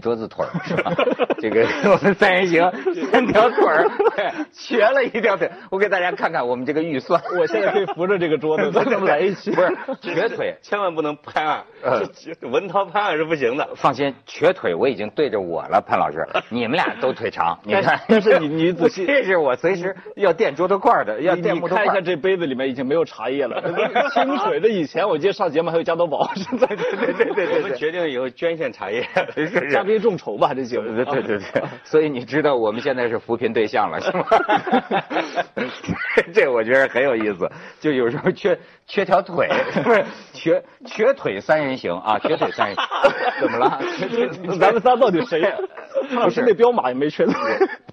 桌子腿儿是吧？这个 我们三人行三条腿儿瘸了一条腿，我给大家看看我们这个预算。我现在可以扶着这个桌子，咱们来一起。不是瘸腿，千万不能攀啊！文涛拍案是不行的。放心，瘸腿我已经对着我了，潘老师，你们俩都腿长，你看。但是你你仔细，这是我随时要垫桌子块的，要垫木头块。看一下这杯子里面已经没有茶叶了，清水。的以前我记得上节目还有加多宝，现在对对对对对，我们决定以后捐献茶叶，嘉宾众筹吧，这节目。对对对对，所以你知道我们现在是扶贫对象了，是吗？这我觉得很有意思，就有时候缺缺条腿，不是瘸瘸腿三人行啊，瘸腿三人行，怎么了？咱们仨到底谁？不是那彪马也没缺腿。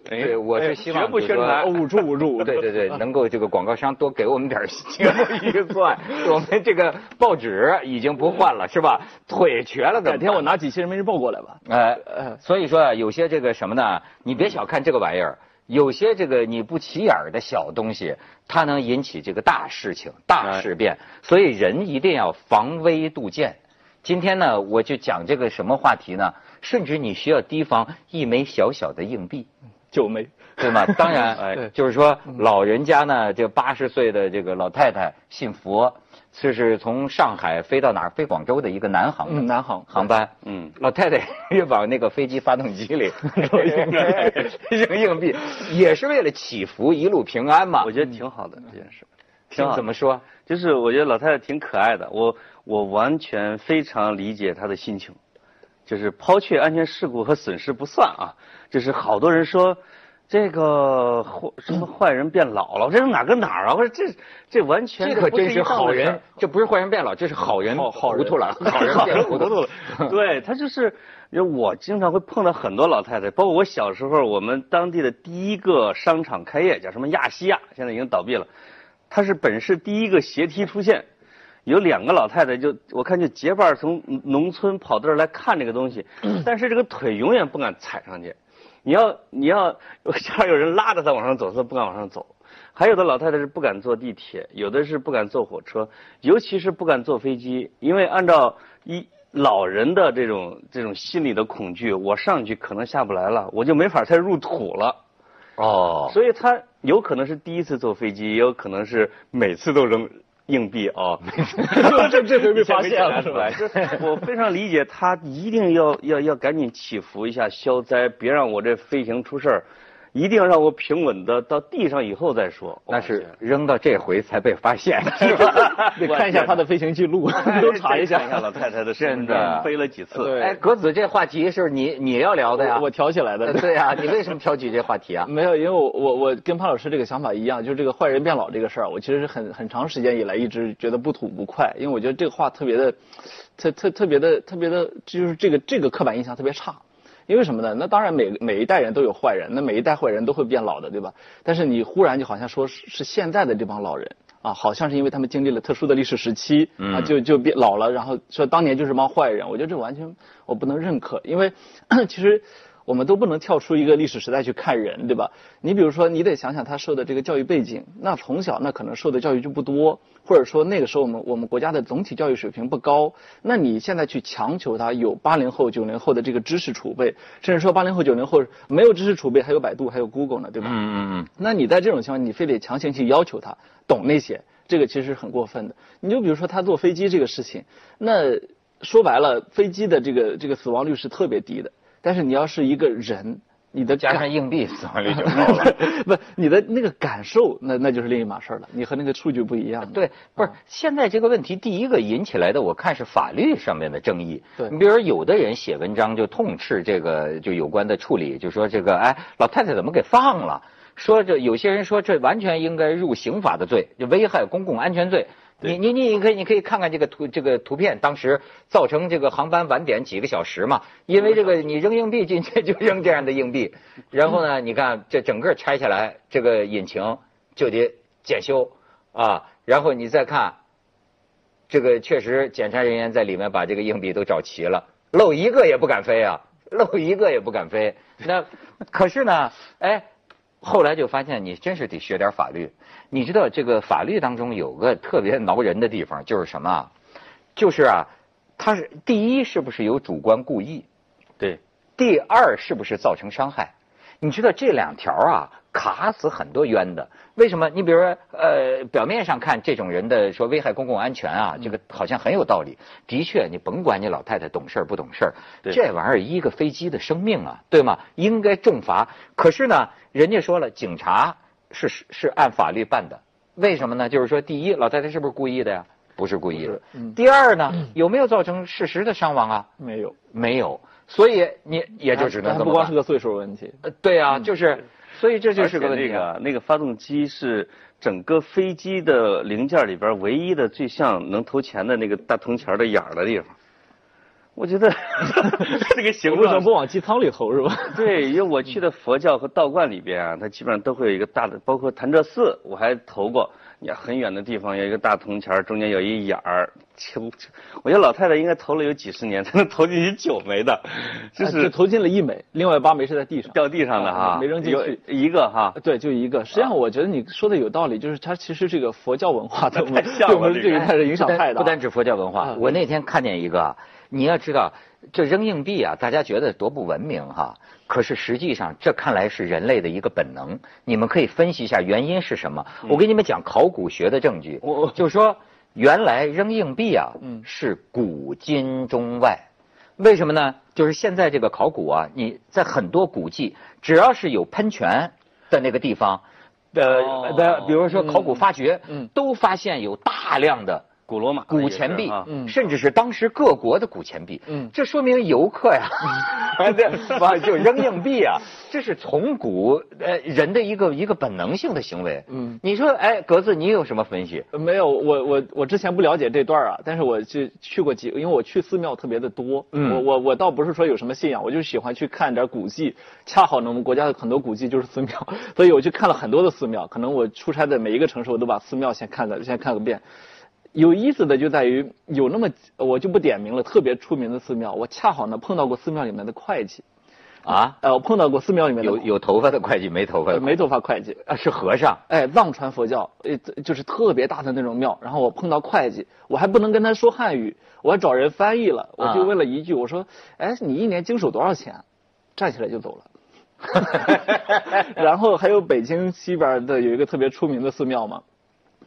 对，我是希望不宣传，捂住捂住。对对对，能够这个广告商多给我们点节目预算，我们这个报纸已经不换了，是吧？腿瘸了，改天我拿几期人民日报过来吧。哎，所以说啊，有些这个什么呢？你别小看这个玩意儿，有些这个你不起眼的小东西，它能引起这个大事情、大事变。所以人一定要防微杜渐。今天呢，我就讲这个什么话题呢？甚至你需要提防一枚小小的硬币。九枚，对吗？当然，哎，就是说老人家呢，这八十岁的这个老太太信佛，这是从上海飞到哪儿？飞广州的一个南航，南航航班。嗯，老太太又往那个飞机发动机里 扔硬币，也是为了祈福一路平安嘛。我觉得挺好的这件事，挺怎么说？就是我觉得老太太挺可爱的，我我完全非常理解她的心情。就是抛却安全事故和损失不算啊，就是好多人说这个坏什么 坏人变老了，这是哪跟哪儿啊？我说这这完全这可真是好人，这不是坏人变老，这是好人糊涂了，好人变糊涂了。对他就是，我经常会碰到很多老太太，包括我小时候，我们当地的第一个商场开业叫什么亚西亚，现在已经倒闭了，它是本市第一个斜梯出现。有两个老太太，就我看就结伴从农村跑到这儿来看这个东西，但是这个腿永远不敢踩上去。你要你要，假如 有人拉着她往上走，她不敢往上走。还有的老太太是不敢坐地铁，有的是不敢坐火车，尤其是不敢坐飞机，因为按照一老人的这种这种心理的恐惧，我上去可能下不来了，我就没法再入土了。哦，所以她有可能是第一次坐飞机，也有可能是每次都扔。硬币啊，这这回被发现了是吧？我非常理解他，一定要要要赶紧祈福一下消灾，别让我这飞行出事儿。一定要让我平稳的到地上以后再说。那是扔到这回才被发现，是吧？得看一下他的飞行记录，都查一下。老太太的真的飞了几次？哎，格子，这话题是你你要聊的呀？我挑起来的。对呀，你为什么挑起这话题啊？没有，因为我我我跟潘老师这个想法一样，就是这个坏人变老这个事儿，我其实是很很长时间以来一直觉得不吐不快，因为我觉得这个话特别的，特特特别的特别的，就是这个这个刻板印象特别差。因为什么呢？那当然，每每一代人都有坏人，那每一代坏人都会变老的，对吧？但是你忽然就好像说是现在的这帮老人啊，好像是因为他们经历了特殊的历史时期啊，就就变老了，然后说当年就是帮坏人。我觉得这完全我不能认可，因为 其实。我们都不能跳出一个历史时代去看人，对吧？你比如说，你得想想他受的这个教育背景，那从小那可能受的教育就不多，或者说那个时候我们我们国家的总体教育水平不高，那你现在去强求他有八零后九零后的这个知识储备，甚至说八零后九零后没有知识储备，还有百度还有 Google 呢，对吧？嗯嗯嗯。那你在这种情况，你非得强行去要求他懂那些，这个其实是很过分的。你就比如说他坐飞机这个事情，那说白了，飞机的这个这个死亡率是特别低的。但是你要是一个人，你的加上硬币死亡率就 高了，不，你的那个感受，那那就是另一码事了。你和那个数据不一样。对，不是现在这个问题，第一个引起来的，我看是法律上面的争议。对，你比如说有的人写文章就痛斥这个就有关的处理，就说这个哎，老太太怎么给放了？说这有些人说这完全应该入刑法的罪，就危害公共安全罪。你你你你可以你可以看看这个图这个图片，当时造成这个航班晚点几个小时嘛？因为这个你扔硬币进去就扔这样的硬币，然后呢，你看这整个拆下来，这个引擎就得检修啊，然后你再看，这个确实检查人员在里面把这个硬币都找齐了，漏一个也不敢飞啊，漏一个也不敢飞。那可是呢，哎。后来就发现，你真是得学点法律。你知道这个法律当中有个特别挠人的地方，就是什么？就是啊，他是第一是不是有主观故意？对，第二是不是造成伤害？你知道这两条啊，卡死很多冤的。为什么？你比如说，呃，表面上看这种人的说危害公共安全啊，这个好像很有道理。的确，你甭管你老太太懂事不懂事这玩意儿一个飞机的生命啊，对吗？应该重罚。可是呢，人家说了，警察是是按法律办的。为什么呢？就是说，第一，老太太是不是故意的呀？不是故意的。第二呢，有没有造成事实的伤亡啊？没有，没有。所以你也就只能这么。不光是个岁数问题。呃，对啊，就是，所以这就是个问题。那个那个发动机是整个飞机的零件里边唯一的最像能投钱的那个大铜钱的眼儿的地方。我觉得 这个形状为什么不往机舱里投是吧？对，因为我去的佛教和道观里边啊，它基本上都会有一个大的，包括潭柘寺我还投过。也很远的地方有一个大铜钱，中间有一眼儿。我觉得老太太应该投了有几十年才能投进去九枚的，就是投进了一枚，另外八枚是在地上掉地上的哈，没扔进去一个哈。对，就一个。实际上我觉得你说的有道理，就是它其实这个佛教文化对我们这个太影响太大。不单指佛教文化，我那天看见一个，你要知道，这扔硬币啊，大家觉得多不文明哈。可是实际上，这看来是人类的一个本能。你们可以分析一下原因是什么？我给你们讲考古学的证据，就是说，原来扔硬币啊，嗯是古今中外。为什么呢？就是现在这个考古啊，你在很多古迹，只要是有喷泉的那个地方的的，比如说考古发掘，都发现有大量的。古罗马古钱币，甚至是当时各国的古钱币，嗯这说明游客呀，对，就扔硬币啊，这是从古呃人的一个一个本能性的行为。嗯，你说，哎，格子，你有什么分析？没有，我我我之前不了解这段啊，但是我去去过几，因为我去寺庙特别的多。嗯，我我我倒不是说有什么信仰，我就喜欢去看点古迹。恰好呢，我们国家的很多古迹就是寺庙，所以我去看了很多的寺庙。可能我出差的每一个城市，我都把寺庙先看个先看个遍。有意思的就在于有那么我就不点名了，特别出名的寺庙，我恰好呢碰到过寺庙里面的会计，啊，呃，我碰到过寺庙里面有有头发的会计，没头发的，没头发会计。啊，是和尚，哎，藏传佛教，呃，就是特别大的那种庙，然后我碰到会计，我还不能跟他说汉语，我还找人翻译了，我就问了一句，我说，哎，你一年经手多少钱？站起来就走了，然后还有北京西边的有一个特别出名的寺庙嘛。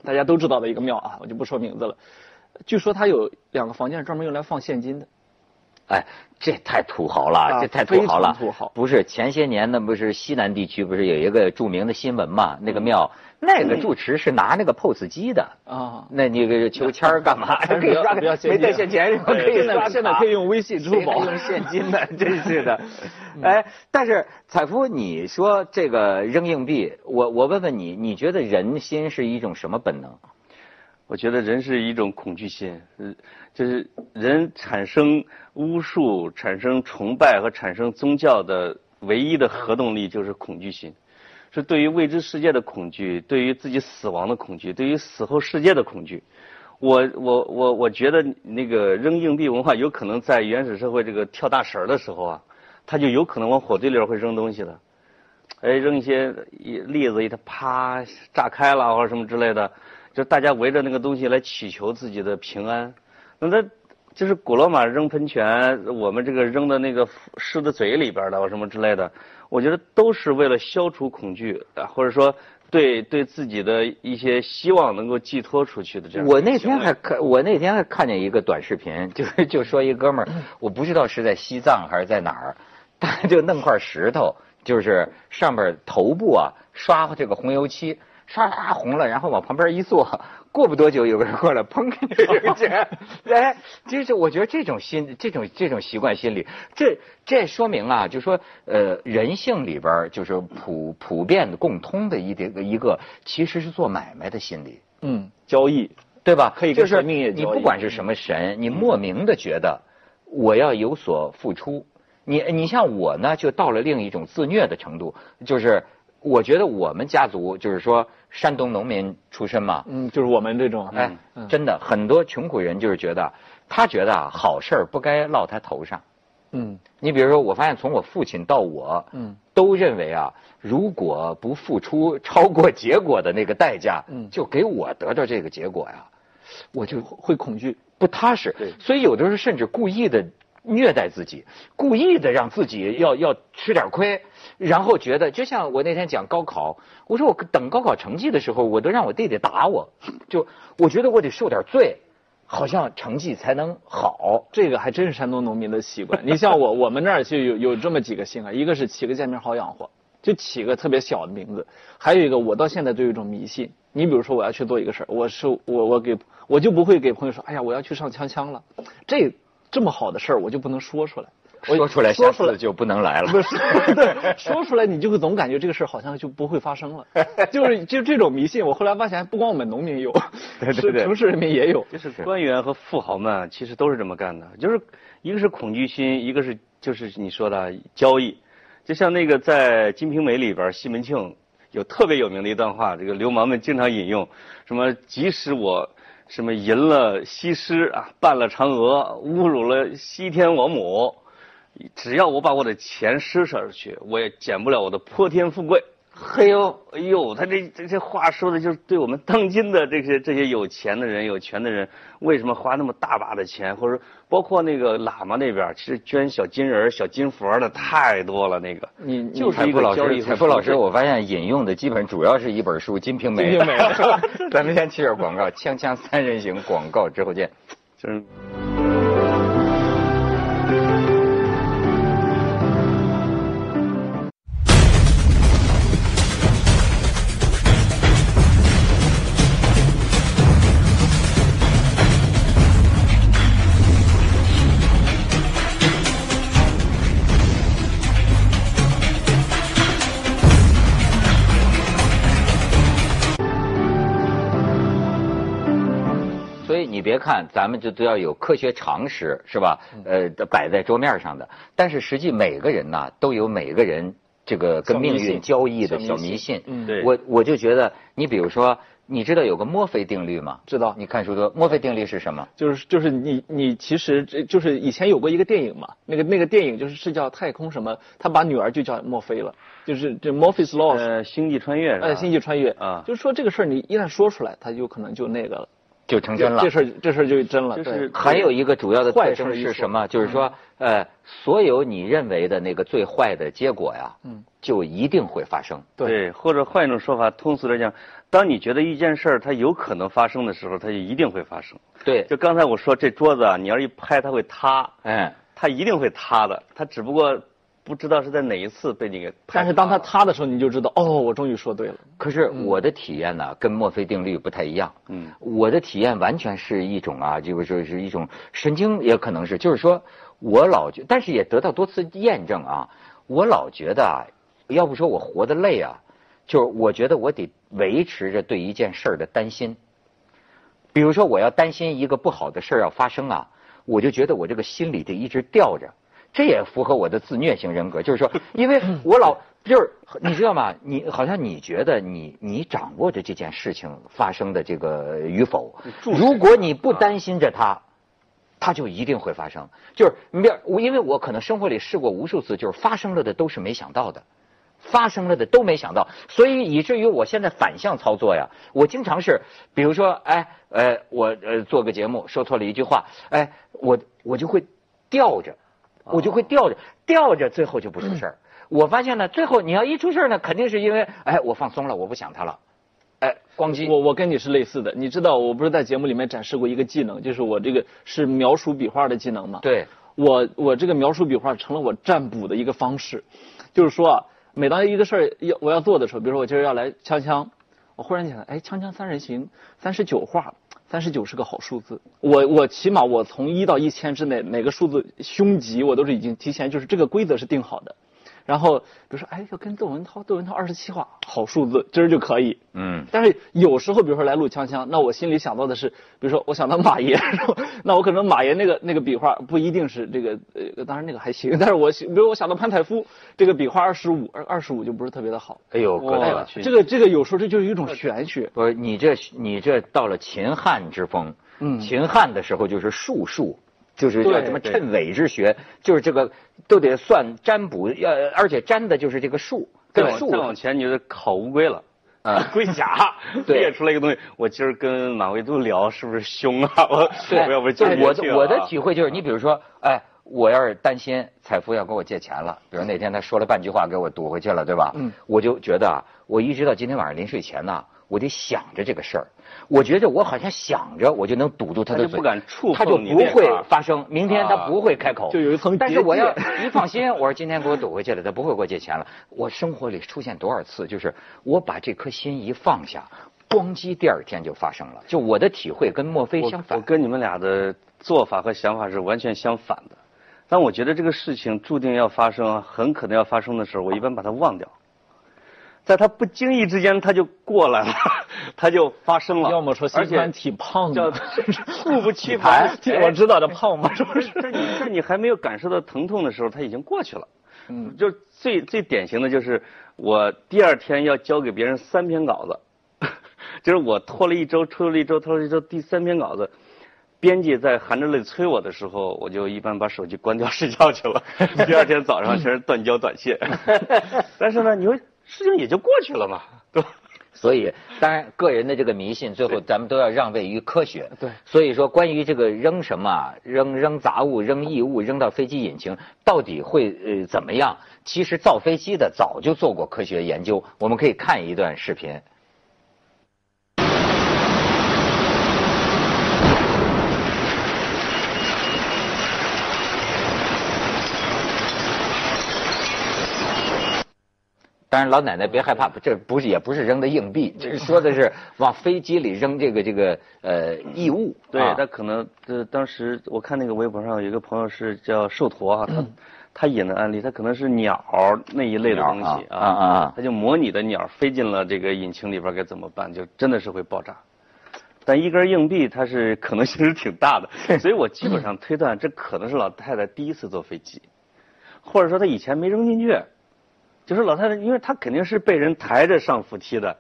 大家都知道的一个庙啊，我就不说名字了。据说它有两个房间专门用来放现金的。哎，这太土豪了，这太土豪了。土豪不是前些年那不是西南地区不是有一个著名的新闻嘛？那个庙那个住持是拿那个 POS 机的啊。那你个求签儿干嘛？可以刷，没带现钱，可以刷。现在可以用微信、支付宝用现金的，真是的。哎，但是彩福，你说这个扔硬币，我我问问你，你觉得人心是一种什么本能？我觉得人是一种恐惧心，嗯，就是人产生巫术、产生崇拜和产生宗教的唯一的核动力就是恐惧心，是对于未知世界的恐惧，对于自己死亡的恐惧，对于死后世界的恐惧。我我我我觉得那个扔硬币文化有可能在原始社会这个跳大神的时候啊，他就有可能往火堆里边会扔东西的，哎，扔一些栗子，一它啪炸开了或者什么之类的。就大家围着那个东西来祈求自己的平安，那他就是古罗马扔喷泉，我们这个扔的那个狮子嘴里边的什么之类的，我觉得都是为了消除恐惧，或者说对对自己的一些希望能够寄托出去的这样。我那天还看，我那天还看见一个短视频，就是就说一哥们儿，我不知道是在西藏还是在哪儿，他就弄块石头，就是上面头部啊刷这个红油漆。刷刷红了，然后往旁边一坐，过不多久有个人过来，砰 扔钱。哎，就是我觉得这种心，这种这种习惯心理，这这说明啊，就说呃，人性里边就是普普遍的共通的一点一个，其实是做买卖的心理。嗯，交易，对吧？可以跟神命也你不管是什么神，你莫名的觉得我要有所付出。你你像我呢，就到了另一种自虐的程度，就是我觉得我们家族就是说。山东农民出身嘛，嗯，就是我们这种，哎，真的很多穷苦人就是觉得，他觉得啊，好事儿不该落他头上，嗯，你比如说，我发现从我父亲到我，嗯，都认为啊，如果不付出超过结果的那个代价，嗯，就给我得到这个结果呀，我就会恐惧，不踏实，对，所以有的时候甚至故意的虐待自己，故意的让自己要要吃点亏，然后觉得就像我那天讲高考，我说我等高考成绩的时候，我都让我弟弟打我，就我觉得我得受点罪，好像成绩才能好。这个还真是山东农民的习惯。你像我，我们那儿就有有这么几个姓啊，一个是起个贱名好养活，就起个特别小的名字；还有一个，我到现在都有一种迷信。你比如说，我要去做一个事儿，我是我我给我就不会给朋友说，哎呀，我要去上锵锵了，这。这么好的事儿，我就不能说出来。说出来，下次就不能来了。不是，对，说出来你就会总感觉这个事儿好像就不会发生了。就是就这种迷信，我后来发现不光我们农民有，对对对，城市人民也有。就是官员和富豪们其实都是这么干的，就是一个是恐惧心，一个是就是你说的交易。就像那个在《金瓶梅》里边，西门庆有特别有名的一段话，这个流氓们经常引用，什么即使我。什么淫了西施啊，扮了嫦娥，侮辱了西天王母，只要我把我的钱施舍出去，我也减不了我的泼天富贵。嘿呦，哎呦，他这这这话说的就是对我们当今的这些这些有钱的人、有权的人，为什么花那么大把的钱，或者包括那个喇嘛那边，其实捐小金人、小金佛的太多了。那个，你就是一个老师，财富老师，我发现引用的基本主要是一本书《金瓶梅》。金瓶梅，咱们先去点广告，锵锵三人行广告之后见，就是。别看咱们就都要有科学常识是吧？呃，摆在桌面上的，但是实际每个人呢都有每个人这个跟命运交易的小迷信。嗯，对。我我就觉得，你比如说，你知道有个墨菲定律吗？知道。你看书多，墨菲定律是什么？就是就是你你其实这就是以前有过一个电影嘛，那个那个电影就是是叫太空什么，他把女儿就叫墨菲了，就是这 Murphy's Law。呃，星际穿越。呃，星际穿越啊，就是说这个事儿你一旦说出来，他就可能就那个了。就成真了，这事这事就真了。就是还有一个主要的特征是什么？就是说，呃，所有你认为的那个最坏的结果呀，嗯，就一定会发生。对，或者换一种说法，通俗来讲，当你觉得一件事儿它有可能发生的时候，它就一定会发生。对，就刚才我说这桌子啊，你要一拍它会塌，哎，它一定会塌的，它只不过。不知道是在哪一次被你给，但是当他塌的时候，你就知道哦，我终于说对了。可是我的体验呢，跟墨菲定律不太一样。嗯，我的体验完全是一种啊，就是说是一种神经，也可能是，就是说我老觉，但是也得到多次验证啊，我老觉得啊，要不说我活得累啊，就是我觉得我得维持着对一件事儿的担心。比如说我要担心一个不好的事儿要发生啊，我就觉得我这个心里得一直吊着。这也符合我的自虐型人格，就是说，因为我老 就是你知道吗？你好像你觉得你你掌握着这件事情发生的这个与否，如果你不担心着它，它就一定会发生。就是你别我，因为我可能生活里试过无数次，就是发生了的都是没想到的，发生了的都没想到，所以以至于我现在反向操作呀，我经常是，比如说，哎，呃，我呃做个节目说错了一句话，哎，我我就会吊着。我就会吊着，吊着，最后就不出事儿。我发现呢，最后你要一出事儿呢，肯定是因为，哎，我放松了，我不想他了，哎，咣叽。我我跟你是类似的，你知道，我不是在节目里面展示过一个技能，就是我这个是描述笔画的技能嘛？对，我我这个描述笔画成了我占卜的一个方式，就是说啊，每当一个事儿要我要做的时候，比如说我今儿要来锵锵，我忽然想，哎，锵锵三人行，三十九画。三十九是个好数字，我我起码我从一到一千之内，哪个数字凶吉，我都是已经提前就是这个规则是定好的。然后比如说，哎，要跟窦文涛，窦文涛二十七画，好数字，今儿就可以。嗯。但是有时候，比如说来录锵锵，那我心里想到的是，比如说我想到马爷，那我可能马爷那个那个笔画不一定是这个，呃，当然那个还行。但是我比如我想到潘采夫，这个笔画二十五，二二十五就不是特别的好。哎呦，我去，这个这个有时候这就是一种玄学。不是你这你这到了秦汉之风，嗯，秦汉的时候就是术数。就是叫什么谶纬之学，就是这个都得算占卜，要而且占的就是这个数，跟数。再往前你就考乌龟了，啊，龟甲 列出来一个东西。我今儿跟马未都聊，是不是凶啊？我对，要不就我的我的体会就是，你比如说，哎，我要是担心彩夫要跟我借钱了，比如那天他说了半句话给我堵回去了，对吧？嗯，我就觉得啊，我一直到今天晚上临睡前呢，我得想着这个事儿。我觉着我好像想着，我就能堵住他的嘴，他就不敢触碰他就不会发生。明天他不会开口，就有一层但是我要结一放心，我说今天给我堵回去了，他不会给我借钱了。我生活里出现多少次，就是我把这颗心一放下，咣叽，第二天就发生了。就我的体会跟墨菲相反我。跟你们俩的做法和想法是完全相反的。但我觉得这个事情注定要发生，很可能要发生的时候，我一般把它忘掉。在他不经意之间，他就过来了，他就发生了。要么说而且心宽体胖叫嘛，猝不及防。哎我知道这胖嘛，是不是？在你在你还没有感受到疼痛的时候，他已经过去了。嗯，就最最典型的就是我第二天要交给别人三篇稿子，就是我拖了一周，拖了一周，拖了一周，第三篇稿子，编辑在含着泪催我的时候，我就一般把手机关掉睡觉去了。第二天早上全是断交短信。但是呢，你说事情也就过去了嘛，对吧？所以，当然，个人的这个迷信，最后咱们都要让位于科学。对所以说，关于这个扔什么啊，扔扔杂物、扔异物、扔到飞机引擎，到底会呃怎么样？其实造飞机的早就做过科学研究，我们可以看一段视频。当然，老奶奶别害怕，这不是也不是扔的硬币，这是说的是 往飞机里扔这个这个呃异物。对啊，他可能呃，当时我看那个微博上有一个朋友是叫寿陀啊，他他引的案例，他可能是鸟那一类的东西鸟啊啊啊他就模拟的鸟飞进了这个引擎里边该怎么办，就真的是会爆炸。但一根硬币它是可能性是挺大的，所以我基本上推断这可能是老太太第一次坐飞机，或者说她以前没扔进去，就是老太太，因为她肯定是被人抬着上扶梯的，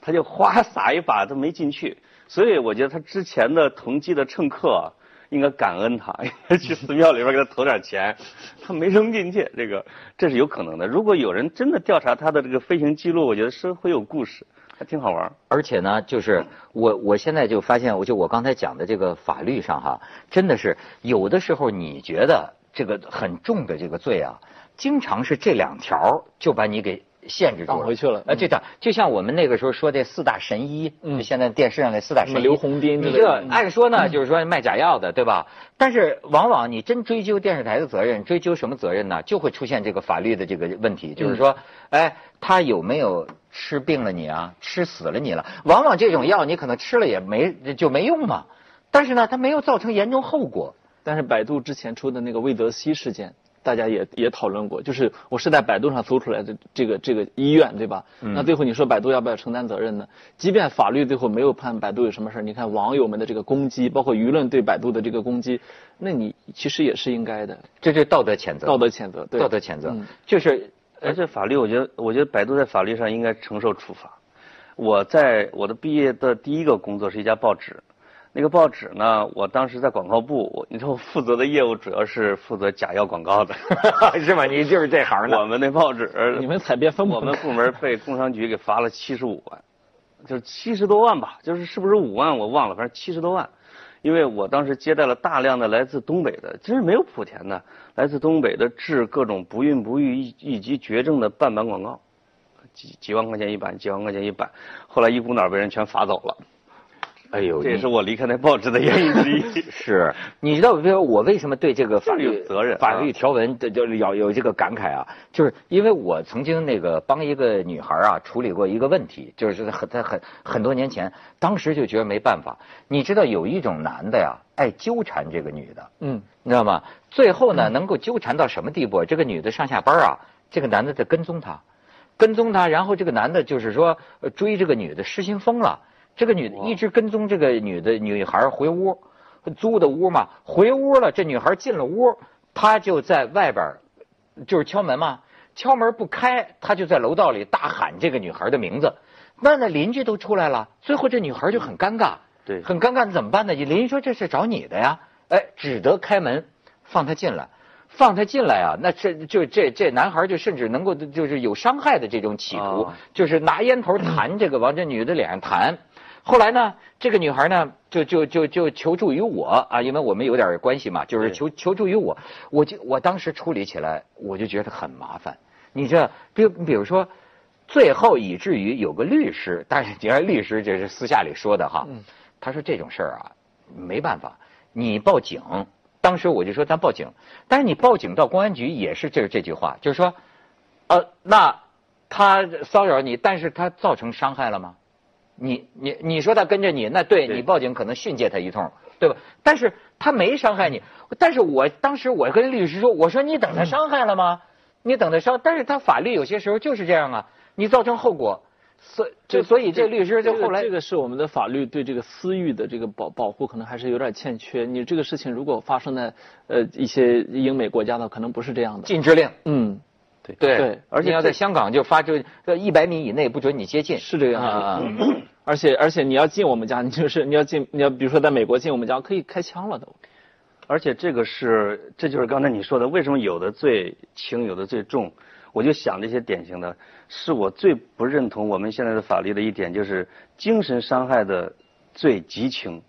她就哗撒一把都没进去，所以我觉得她之前的同机的乘客应该感恩她，应该去寺庙里边给她投点钱，她没扔进去，这个这是有可能的。如果有人真的调查她的这个飞行记录，我觉得是会有故事，还挺好玩。而且呢，就是我我现在就发现，我就我刚才讲的这个法律上哈，真的是有的时候你觉得这个很重的这个罪啊，经常是这两条就把你给限制住了。挡回去了呃，这的就像我们那个时候说这四大神医，嗯就现在电视上那四大神医，刘洪斌你这按说呢，就是说卖假药的，对吧？但是往往你真追究电视台的责任，追究什么责任呢？就会出现这个法律的这个问题，就是说，哎，他有没有吃病了你啊？吃死了你了？往往这种药你可能吃了也没就没用嘛，但是呢，它没有造成严重后果。但是百度之前出的那个魏德西事件，大家也也讨论过，就是我是在百度上搜出来的这个这个医院，对吧？那最后你说百度要不要承担责任呢？即便法律最后没有判百度有什么事儿你看网友们的这个攻击，包括舆论对百度的这个攻击，那你其实也是应该的，这是道德谴责，道德谴责，对，道德谴责嗯，就是而且法律，我觉得，我觉得百度在法律上应该承受处罚。我在我的毕业的第一个工作是一家报纸，那个报纸呢，我当时在广告部，我你说我负责的业务主要是负责假药广告的，是吧？你就是这行的。我们那报纸，你们采编分部我们部门被工商局给罚了七十五万，就是七十多万吧，就是是不是五万我忘了，反正七十多万。因为我当时接待了大量的来自东北的，其实没有莆田的，来自东北的治各种不孕不育以以及绝症的半版广告，几几万块钱一版，几万块钱一版，后来一股脑被人全罚走了。哎呦，这也是我离开那报纸的原因之一。是，你知道，比如我为什么对这个法律有责任啊法律条文的就有有这个感慨啊？就是因为我曾经那个帮一个女孩啊处理过一个问题，就是很在很很多年前，当时就觉得没办法。你知道有一种男的呀，爱纠缠这个女的，嗯，你知道吗？最后呢，能够纠缠到什么地步？这个女的上下班啊，这个男的在跟踪她，跟踪她，然后这个男的就是说呃追这个女的失心疯了，这个女的一直跟踪这个女的女孩回屋，租的屋嘛，回屋了，这女孩进了屋，他就在外边儿就是敲门嘛，敲门不开，他就在楼道里大喊这个女孩的名字，那那邻居都出来了，最后这女孩就很尴尬，对。很尴尬，怎么办呢？邻居说这是找你的呀，哎，只得开门放她进来。放他进来啊，那这就这这男孩就甚至能够就是有伤害的这种企图，哦。就是拿烟头弹这个往这女的脸上弹，后来呢，这个女孩呢，就就就就求助于我啊，因为我们有点关系嘛，就是求求助于我。我就我当时处理起来，我就觉得很麻烦。你这，比比如说，最后以至于有个律师，当然你看律师这是私下里说的哈，他说这种事儿啊，没办法，你报警。当时我就说咱报警，但是你报警到公安局也是这这句话，就是说，呃，那他骚扰你，但是他造成伤害了吗？你你你说他跟着你，那对对你报警可能训诫他一通，对吧？但是他没伤害你，但是我当时我跟律师说，我说你等他伤害了吗？你等他伤，但是他法律有些时候就是这样啊，你造成后果，所就所以这律师就这后来这个是我们的法律对这个私欲的这个保保护可能还是有点欠缺。你这个事情如果发生在呃一些英美国家呢，可能不是这样的。禁止令，嗯，对对对而且要在香港就发出一百米以内不准你接近，是这个样子。而且而且你要进我们家，你 就是你要进你要比如说在美国进我们家可以开枪了都。而且这个是，这就是刚才你说的，为什么有的罪轻，有的罪重？我就想这些典型的，是我最不认同我们现在的法律的一点，就是精神伤害的罪极轻，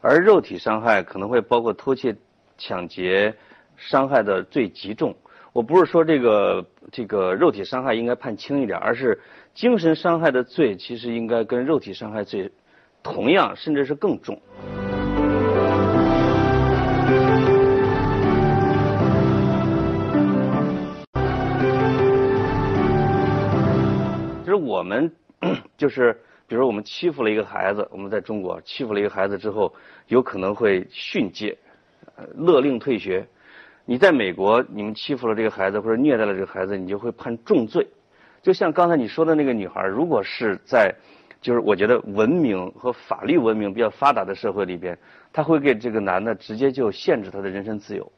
而肉体伤害可能会包括偷窃、抢劫伤害的罪极重。我不是说这个这个肉体伤害应该判轻一点，而是精神伤害的罪其实应该跟肉体伤害罪同样，甚至是更重。就是我们，就是比如我们欺负了一个孩子，我们在中国欺负了一个孩子之后，有可能会训诫，呃勒令退学。你在美国，你们欺负了这个孩子或者虐待了这个孩子，你就会判重罪。就像刚才你说的那个女孩，如果是在，就是我觉得文明和法律文明比较发达的社会里边，她会给这个男的直接就限制他的人身自由。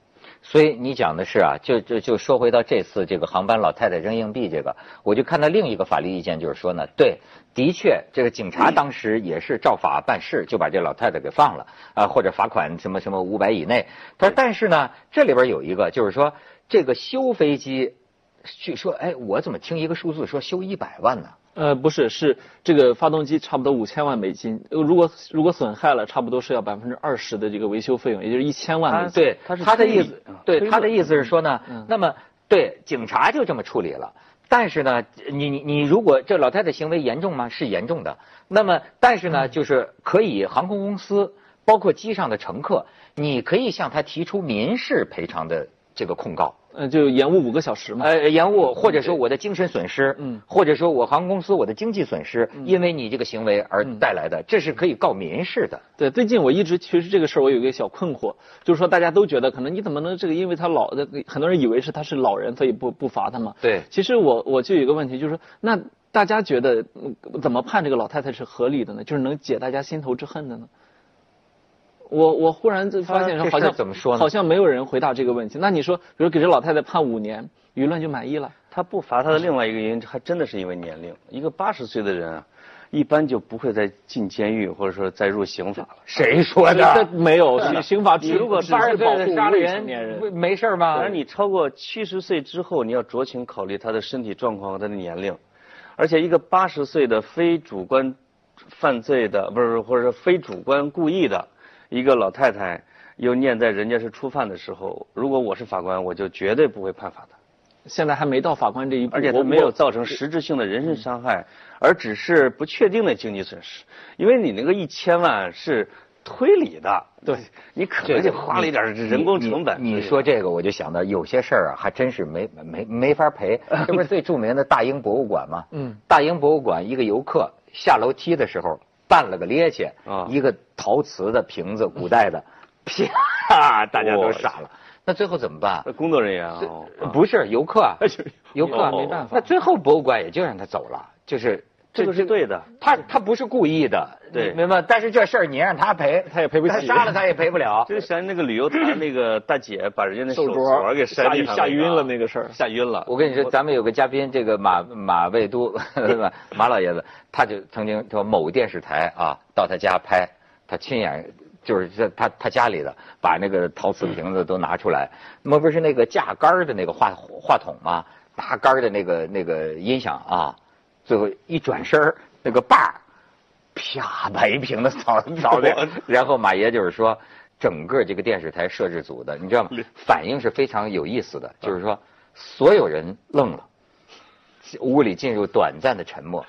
所以你讲的是啊，就就就说回到这次这个航班老太太扔硬币这个，我就看到另一个法律意见，就是说呢，对，的确这个警察当时也是照法办事，就把这老太太给放了啊，或者罚款什么什么五百以内。他说，但是呢，这里边有一个就是说，这个修飞机，据说哎，我怎么听一个数字说修一百万呢？呃，不是，是这个发动机差不多五千万美金，呃如果如果损害了，差不多是要百分之二十的这个维修费用，也就是一千万美金。对，他的意思啊，对他的意思是说呢嗯，那么对警察就这么处理了。但是呢，你你你如果这老太太行为严重吗？是严重的。那么，但是呢，就是可以航空公司，包括机上的乘客，你可以向他提出民事赔偿的这个控告。呃，就延误五个小时嘛。呃，延误或者说我的精神损失，嗯或者说我航空公司我的经济损失，因为你这个行为而带来的，这是可以告民事的。对，最近我一直其实这个事儿我有一个小困惑，就是说大家都觉得可能你怎么能这个，因为他老的，很多人以为是他是老人，所以不不罚他嘛。对其实我我就有一个问题，就是说那大家觉得嗯怎么判这个老太太是合理的呢？就是能解大家心头之恨的呢？我我忽然就发现说好像怎么说呢好像没有人回答这个问题。那你说，比如给这老太太判五年，舆论就满意了？他不罚他的另外一个原因，还真的是因为年龄。一个八十岁的人啊，一般就不会再进监狱，或者说再入刑法了。谁说的没有，刑刑法只如果只八十岁是保护的杀了未成年人，没事儿吗？而你超过七十岁之后，你要酌情考虑他的身体状况和他的年龄。而且一个八十岁的非主观犯罪的，不是或者说非主观故意的一个老太太，又念在人家是初犯的时候，如果我是法官，我就绝对不会判罚他。现在还没到法官这一步，而且他没有造成实质性的人身伤害，而只是不确定的经济损失。因为你那个一千万是推理的，对你可能就花了一点人工成本。你你说这个，我就想到有些事儿啊，还真是没没没法赔。这不是最著名的大英博物馆吗？嗯，大英博物馆一个游客下楼梯的时候绊了个趔趄，啊。一个陶瓷的瓶子，古代的，啪，大家都傻了。那最后怎么办？工作人员啊，哦。不是游客啊，游客没办法。那最后博物馆也就让他走了，就是这个是对的。他他不是故意的，对明白？但是这事儿你让他赔，他也赔不起他杀了他也赔不了。就前那个旅游团那个大姐把人家那手镯镯给摔吓地上吓晕了那那个事儿。吓晕了。我跟你说，咱们有个嘉宾，这个马马未都马 马老爷子，他就曾经说某电视台啊，到他家拍，他亲眼就是在他他家里的，把那个陶瓷瓶子都拿出来，那不是那个架杆儿的那个话话筒吗？拿杆儿的那个那个音响啊，最后一转身儿那个把儿，啪白屏的扫 扫掉，然后马爷就是说，整个这个电视台摄制组的，你知道吗？反应是非常有意思的，就是说，所有人愣了，屋里进入短暂的沉默，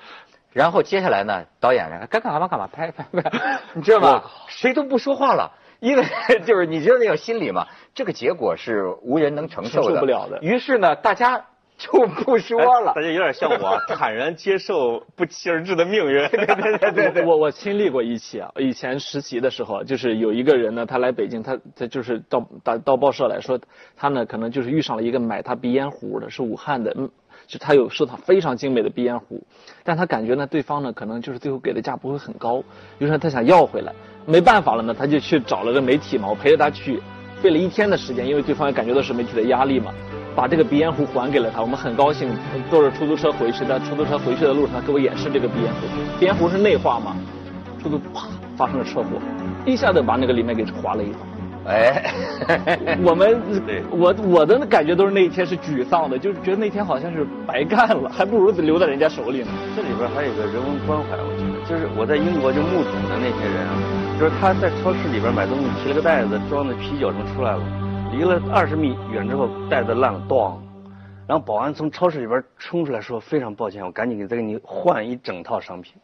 然后接下来呢，导演该干嘛干嘛，拍拍拍，你知道吗？谁都不说话了。因为就是你知道那种心理嘛，这个结果是无人能承受的，受不了的。于是呢，大家就不说了。大家有点像我，坦然接受不期而至的命运。对对对对对。我我亲历过一起啊，以前实习的时候，就是有一个人呢，他来北京，他他就是到到到报社来说，他呢可能就是遇上了一个买他鼻烟壶的，是武汉的，嗯，就他有收藏非常精美的鼻烟壶，但他感觉呢，对方呢可能就是最后给的价不会很高，于是他想要回来。没办法了呢，他就去找了个媒体嘛，我陪着他去，费了一天的时间，因为对方也感觉到是媒体的压力嘛，把这个鼻烟壶还给了他，我们很高兴，坐着出租车回去，在出租车回去的路上，他给我演示这个鼻烟壶，鼻烟壶是内化嘛，出租啪发生了车祸，一下子把那个里面给划了一刀。哎，我们我我的感觉都是那一天是沮丧的，就是觉得那天好像是白干了，还不如留在人家手里呢。这里边还有个人文关怀，我觉得，就是我在英国就目睹的那些人啊，就是他在超市里边买东西，提了个袋子装的啤酒什么出来了，离了二十米远之后袋子烂了，咣，然后保安从超市里边冲出来说非常抱歉，我赶紧给再给你换一整套商品。